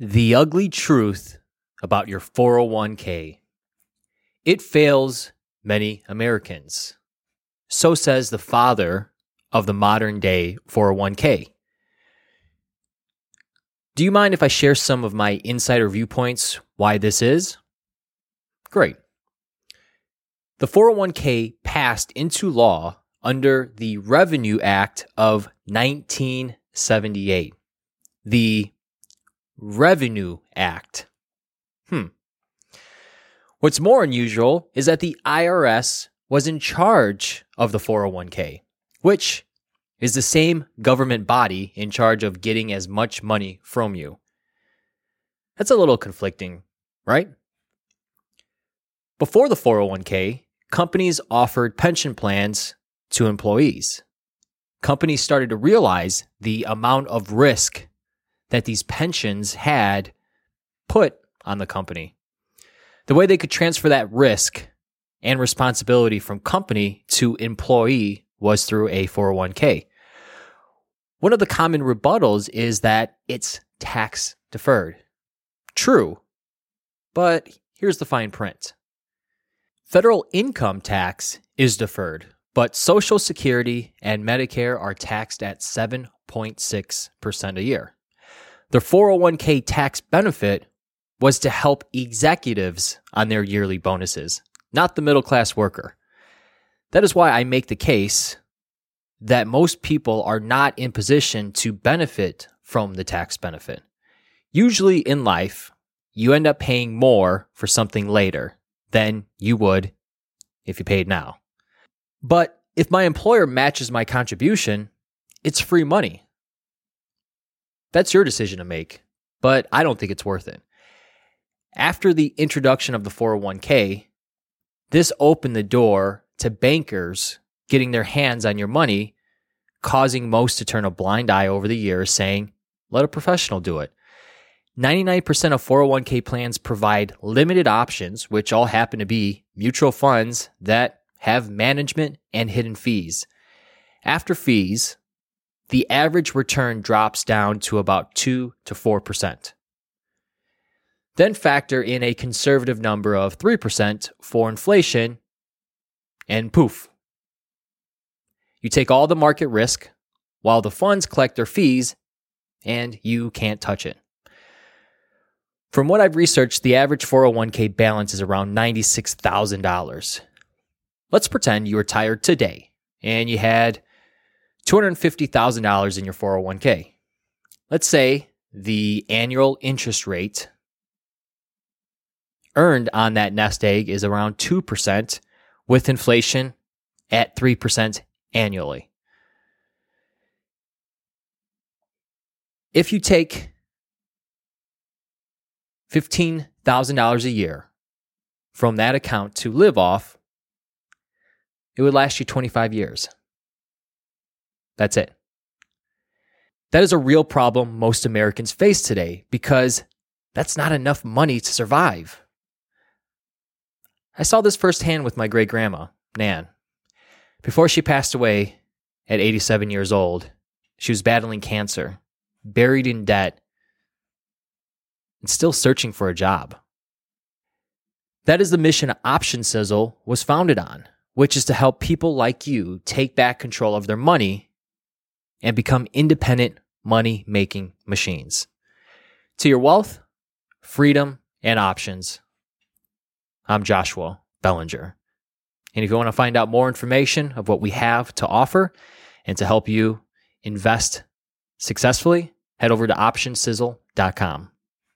The ugly truth about your 401k. It fails many Americans. So says the father of the modern day 401k. Do you mind if I share some of my insider viewpoints why this is? Great. The 401k passed into law under the Revenue Act of 1978. The Revenue Act. Hmm. What's more unusual is that the IRS was in charge of the 401k, which is the same government body in charge of getting as much money from you. That's a little conflicting, right? Before the 401k, companies offered pension plans to employees. Companies started to realize the amount of risk that these pensions had put on the company. The way they could transfer that risk and responsibility from company to employee was through a 401k. One of the common rebuttals is that it's tax deferred. True, but here's the fine print. Federal income tax is deferred, but Social Security and Medicare are taxed at 7.6% a year. The 401k tax benefit was to help executives on their yearly bonuses, not the middle class worker. That is why I make the case that most people are not in position to benefit from the tax benefit. Usually in life, you end up paying more for something later than you would if you paid now. But if my employer matches my contribution, it's free money. That's your decision to make, but I don't think it's worth it. After the introduction of the 401k, this opened the door to bankers getting their hands on your money, causing most to turn a blind eye over the years, saying, let a professional do it. 99% of 401k plans provide limited options, which all happen to be mutual funds that have management and hidden fees. After fees, the average return drops down to about 2 to 4%. Then factor in a conservative number of 3% for inflation, and poof. You take all the market risk while the funds collect their fees, and you can't touch it. From what I've researched, the average 401k balance is around $96,000. Let's pretend you retired today and you had $250,000 in your 401k. Let's say the annual interest rate earned on that nest egg is around 2% with inflation at 3% annually. If you take $15,000 a year from that account to live off, it would last you 25 years. That's it. That is a real problem most Americans face today because that's not enough money to survive. I saw this firsthand with my great grandma, Nan. Before she passed away at 87 years old, she was battling cancer, buried in debt, and still searching for a job. That is the mission Option Sizzle was founded on, which is to help people like you take back control of their money and become independent money making machines. To your wealth, freedom, and options, I'm Joshua Belanger. And if you want to find out more information of what we have to offer and to help you invest successfully, head over to optionsizzle.com.